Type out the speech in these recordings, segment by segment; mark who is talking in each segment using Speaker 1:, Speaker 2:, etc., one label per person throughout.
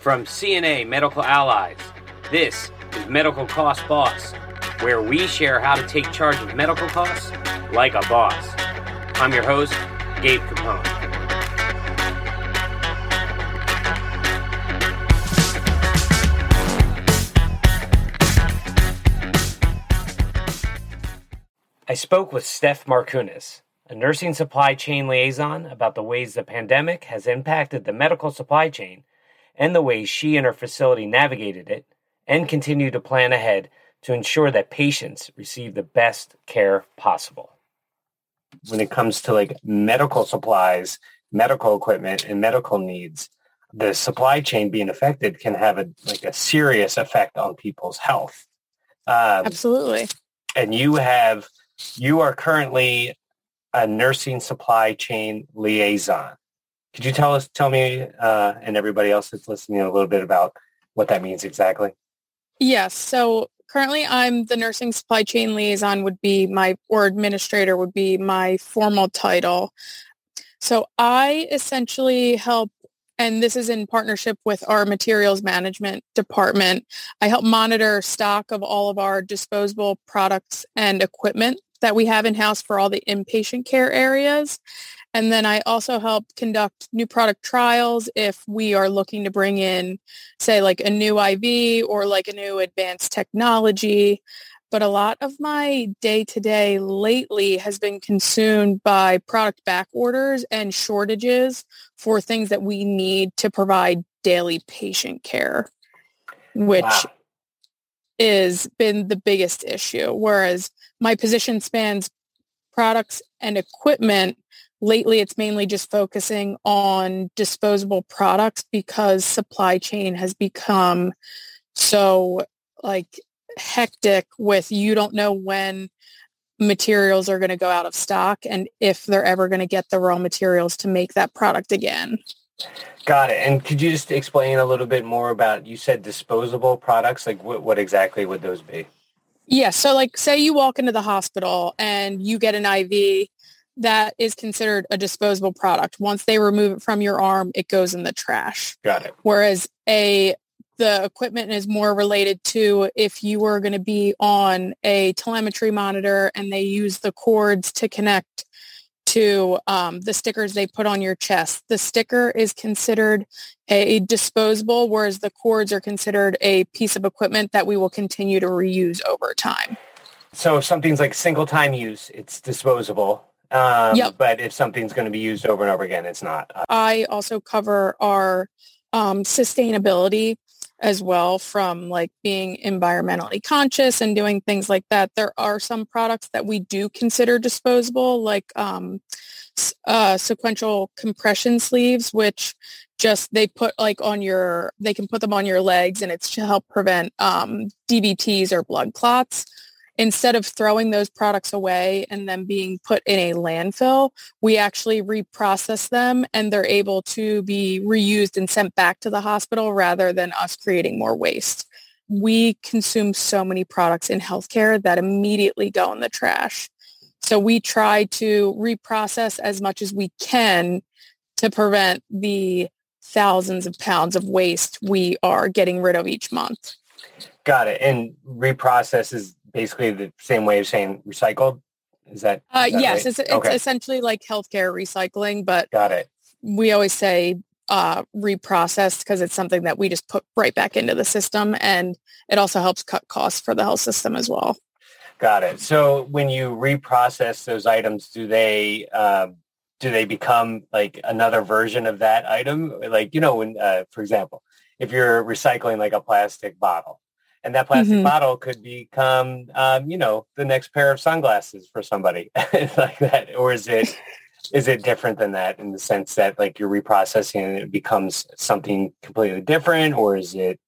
Speaker 1: From CNA Medical Allies, this is Medical Cost Boss, where we share how to take charge of medical costs like a boss. I'm your host, Gabe Capone. I spoke with Steph Markunas, a nursing supply chain liaison, about the ways the pandemic has impacted the medical supply chain and the way she and her facility navigated it and continue to plan ahead to ensure that patients receive the best care possible. When it comes to like medical supplies, medical equipment, and medical needs, the supply chain being affected can have a like a serious effect on people's health.
Speaker 2: Um, Absolutely.
Speaker 1: And you have you are currently a nursing supply chain liaison. Could you tell us, tell me, uh, and everybody else that's listening a little bit about what that means exactly?
Speaker 2: Yes. So currently I'm the nursing supply chain liaison would be my, or administrator would be my formal title. So I essentially help and this is in partnership with our materials management department. I help monitor stock of all of our disposable products and equipment that we have in-house for all the inpatient care areas. And then I also help conduct new product trials if we are looking to bring in, say, like a new IV or like a new advanced technology. But a lot of my day-to-day lately has been consumed by product back orders and shortages for things that we need to provide daily patient care, which wow. is been the biggest issue. Whereas my position spans products and equipment. Lately, it's mainly just focusing on disposable products because supply chain has become so like hectic with you don't know when materials are going to go out of stock and if they're ever going to get the raw materials to make that product again.
Speaker 1: Got it. And could you just explain a little bit more about, you said disposable products, like what, what exactly would those be?
Speaker 2: Yeah. So like say you walk into the hospital and you get an IV that is considered a disposable product. Once they remove it from your arm, it goes in the trash.
Speaker 1: Got it.
Speaker 2: Whereas a the equipment is more related to if you were going to be on a telemetry monitor and they use the cords to connect to um, the stickers they put on your chest. The sticker is considered a disposable, whereas the cords are considered a piece of equipment that we will continue to reuse over time.
Speaker 1: So if something's like single time use, it's disposable. Um, yep. But if something's going to be used over and over again, it's not.
Speaker 2: I also cover our um, sustainability as well from like being environmentally conscious and doing things like that. There are some products that we do consider disposable, like um, uh, sequential compression sleeves, which just they put like on your, they can put them on your legs and it's to help prevent um, DVTs or blood clots instead of throwing those products away and then being put in a landfill, we actually reprocess them and they're able to be reused and sent back to the hospital rather than us creating more waste. We consume so many products in healthcare that immediately go in the trash. So we try to reprocess as much as we can to prevent the thousands of pounds of waste we are getting rid of each month.
Speaker 1: Got it. And reprocess is basically the same way of saying recycled? Is that,
Speaker 2: uh, is that yes, right? it's, it's okay. essentially like healthcare recycling, but
Speaker 1: got it.
Speaker 2: We always say uh, reprocessed because it's something that we just put right back into the system, and it also helps cut costs for the health system as well.
Speaker 1: Got it. So when you reprocess those items, do they um, do they become like another version of that item? Like you know, when uh, for example, if you're recycling like a plastic bottle, and that plastic mm-hmm. bottle could become, um, you know, the next pair of sunglasses for somebody like that, or is it is it different than that in the sense that like you're reprocessing and it becomes something completely different, or is it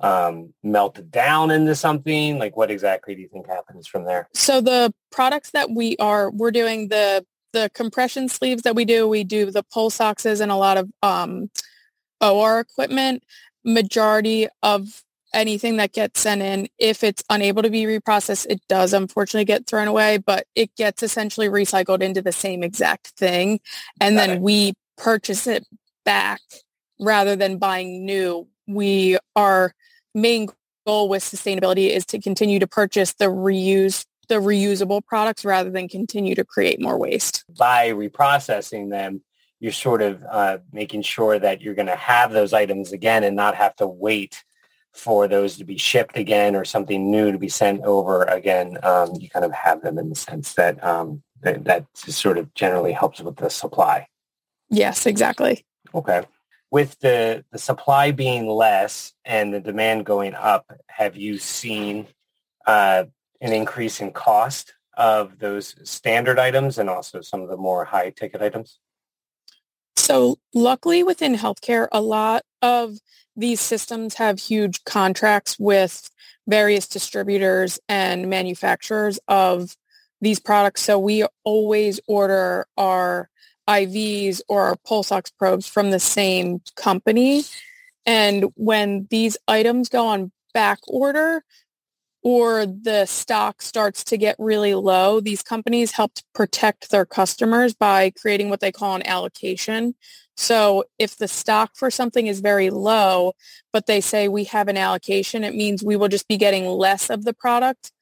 Speaker 1: um, melted down into something? Like, what exactly do you think happens from there?
Speaker 2: So the products that we are we're doing the the compression sleeves that we do, we do the pulse oxes and a lot of um, OR equipment. Majority of anything that gets sent in, if it's unable to be reprocessed, it does unfortunately get thrown away, but it gets essentially recycled into the same exact thing. And Got then it. we purchase it back rather than buying new we our main goal with sustainability is to continue to purchase the reuse the reusable products rather than continue to create more waste.
Speaker 1: By reprocessing them, you're sort of uh, making sure that you're going to have those items again and not have to wait for those to be shipped again or something new to be sent over again. Um, you kind of have them in the sense that um, that, that sort of generally helps with the supply.
Speaker 2: Yes, exactly.
Speaker 1: Okay. With the, the supply being less and the demand going up, have you seen uh, an increase in cost of those standard items and also some of the more high ticket items?
Speaker 2: So luckily within healthcare, a lot of these systems have huge contracts with various distributors and manufacturers of these products. So we always order our IVs or our pulse ox probes from the same company. And when these items go on back order or the stock starts to get really low, these companies help to protect their customers by creating what they call an allocation. So if the stock for something is very low, but they say we have an allocation, it means we will just be getting less of the product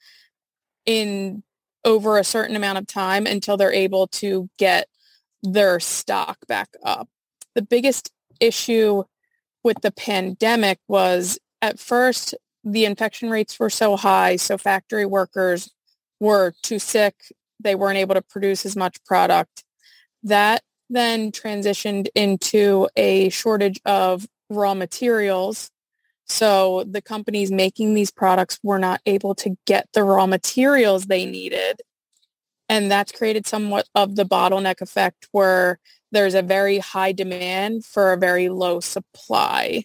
Speaker 2: in over a certain amount of time until they're able to get their stock back up. The biggest issue with the pandemic was at first the infection rates were so high, so factory workers were too sick. They weren't able to produce as much product. That then transitioned into a shortage of raw materials. So the companies making these products were not able to get the raw materials they needed. And that's created somewhat of the bottleneck effect where there's a very high demand for a very low supply.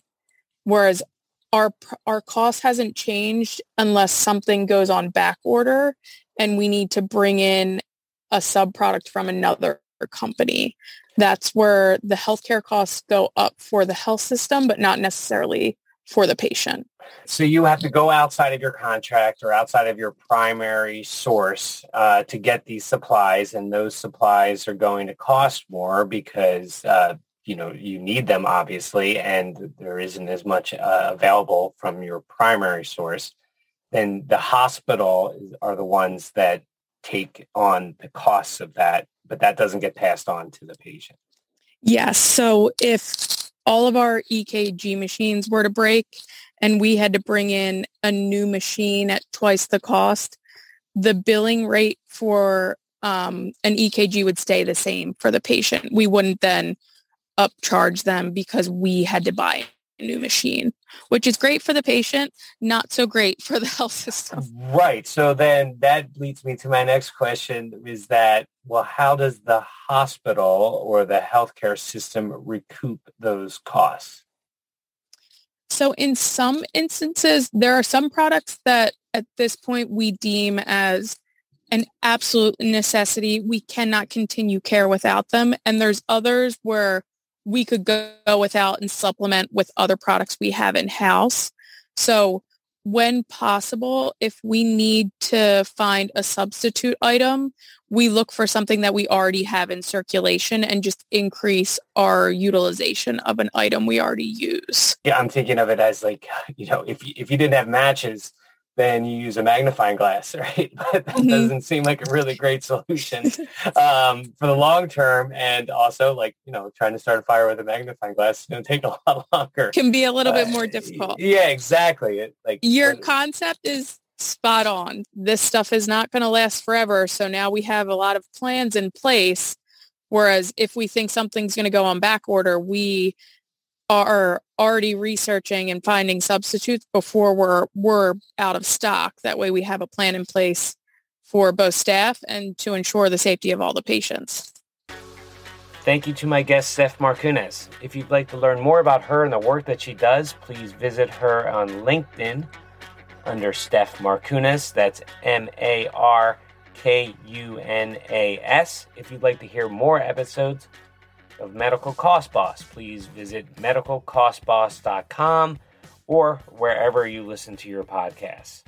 Speaker 2: Whereas our our cost hasn't changed unless something goes on back order and we need to bring in a sub product from another company. That's where the healthcare costs go up for the health system, but not necessarily for the patient.
Speaker 1: So you have to go outside of your contract or outside of your primary source uh, to get these supplies, and those supplies are going to cost more because uh, you know you need them obviously, and there isn't as much uh, available from your primary source. Then the hospital are the ones that take on the costs of that, but that doesn't get passed on to the patient.
Speaker 2: Yes. So if all of our EKG machines were to break and we had to bring in a new machine at twice the cost, the billing rate for um, an EKG would stay the same for the patient. We wouldn't then upcharge them because we had to buy a new machine, which is great for the patient, not so great for the health system.
Speaker 1: Right. So then that leads me to my next question is that, well, how does the hospital or the healthcare system recoup those costs?
Speaker 2: So in some instances, there are some products that at this point we deem as an absolute necessity. We cannot continue care without them. And there's others where we could go without and supplement with other products we have in house. So when possible, if we need to find a substitute item, we look for something that we already have in circulation and just increase our utilization of an item we already use.
Speaker 1: Yeah, I'm thinking of it as like, you know, if if you didn't have matches, then you use a magnifying glass, right? But that mm-hmm. doesn't seem like a really great solution um, for the long term. And also, like you know, trying to start a fire with a magnifying glass is going to take a lot longer.
Speaker 2: Can be a little uh, bit more difficult.
Speaker 1: Yeah, exactly. It, like
Speaker 2: your concept is spot on. This stuff is not going to last forever. So now we have a lot of plans in place. Whereas if we think something's going to go on back order, we are already researching and finding substitutes before we're we're out of stock. That way we have a plan in place for both staff and to ensure the safety of all the patients.
Speaker 1: Thank you to my guest, Steph Markunas. If you'd like to learn more about her and the work that she does, please visit her on LinkedIn under Steph Markunas. That's M-A-R-K-U-N-A-S. If you'd like to hear more episodes of Medical Cost Boss, please visit medicalcostboss.com or wherever you listen to your podcasts.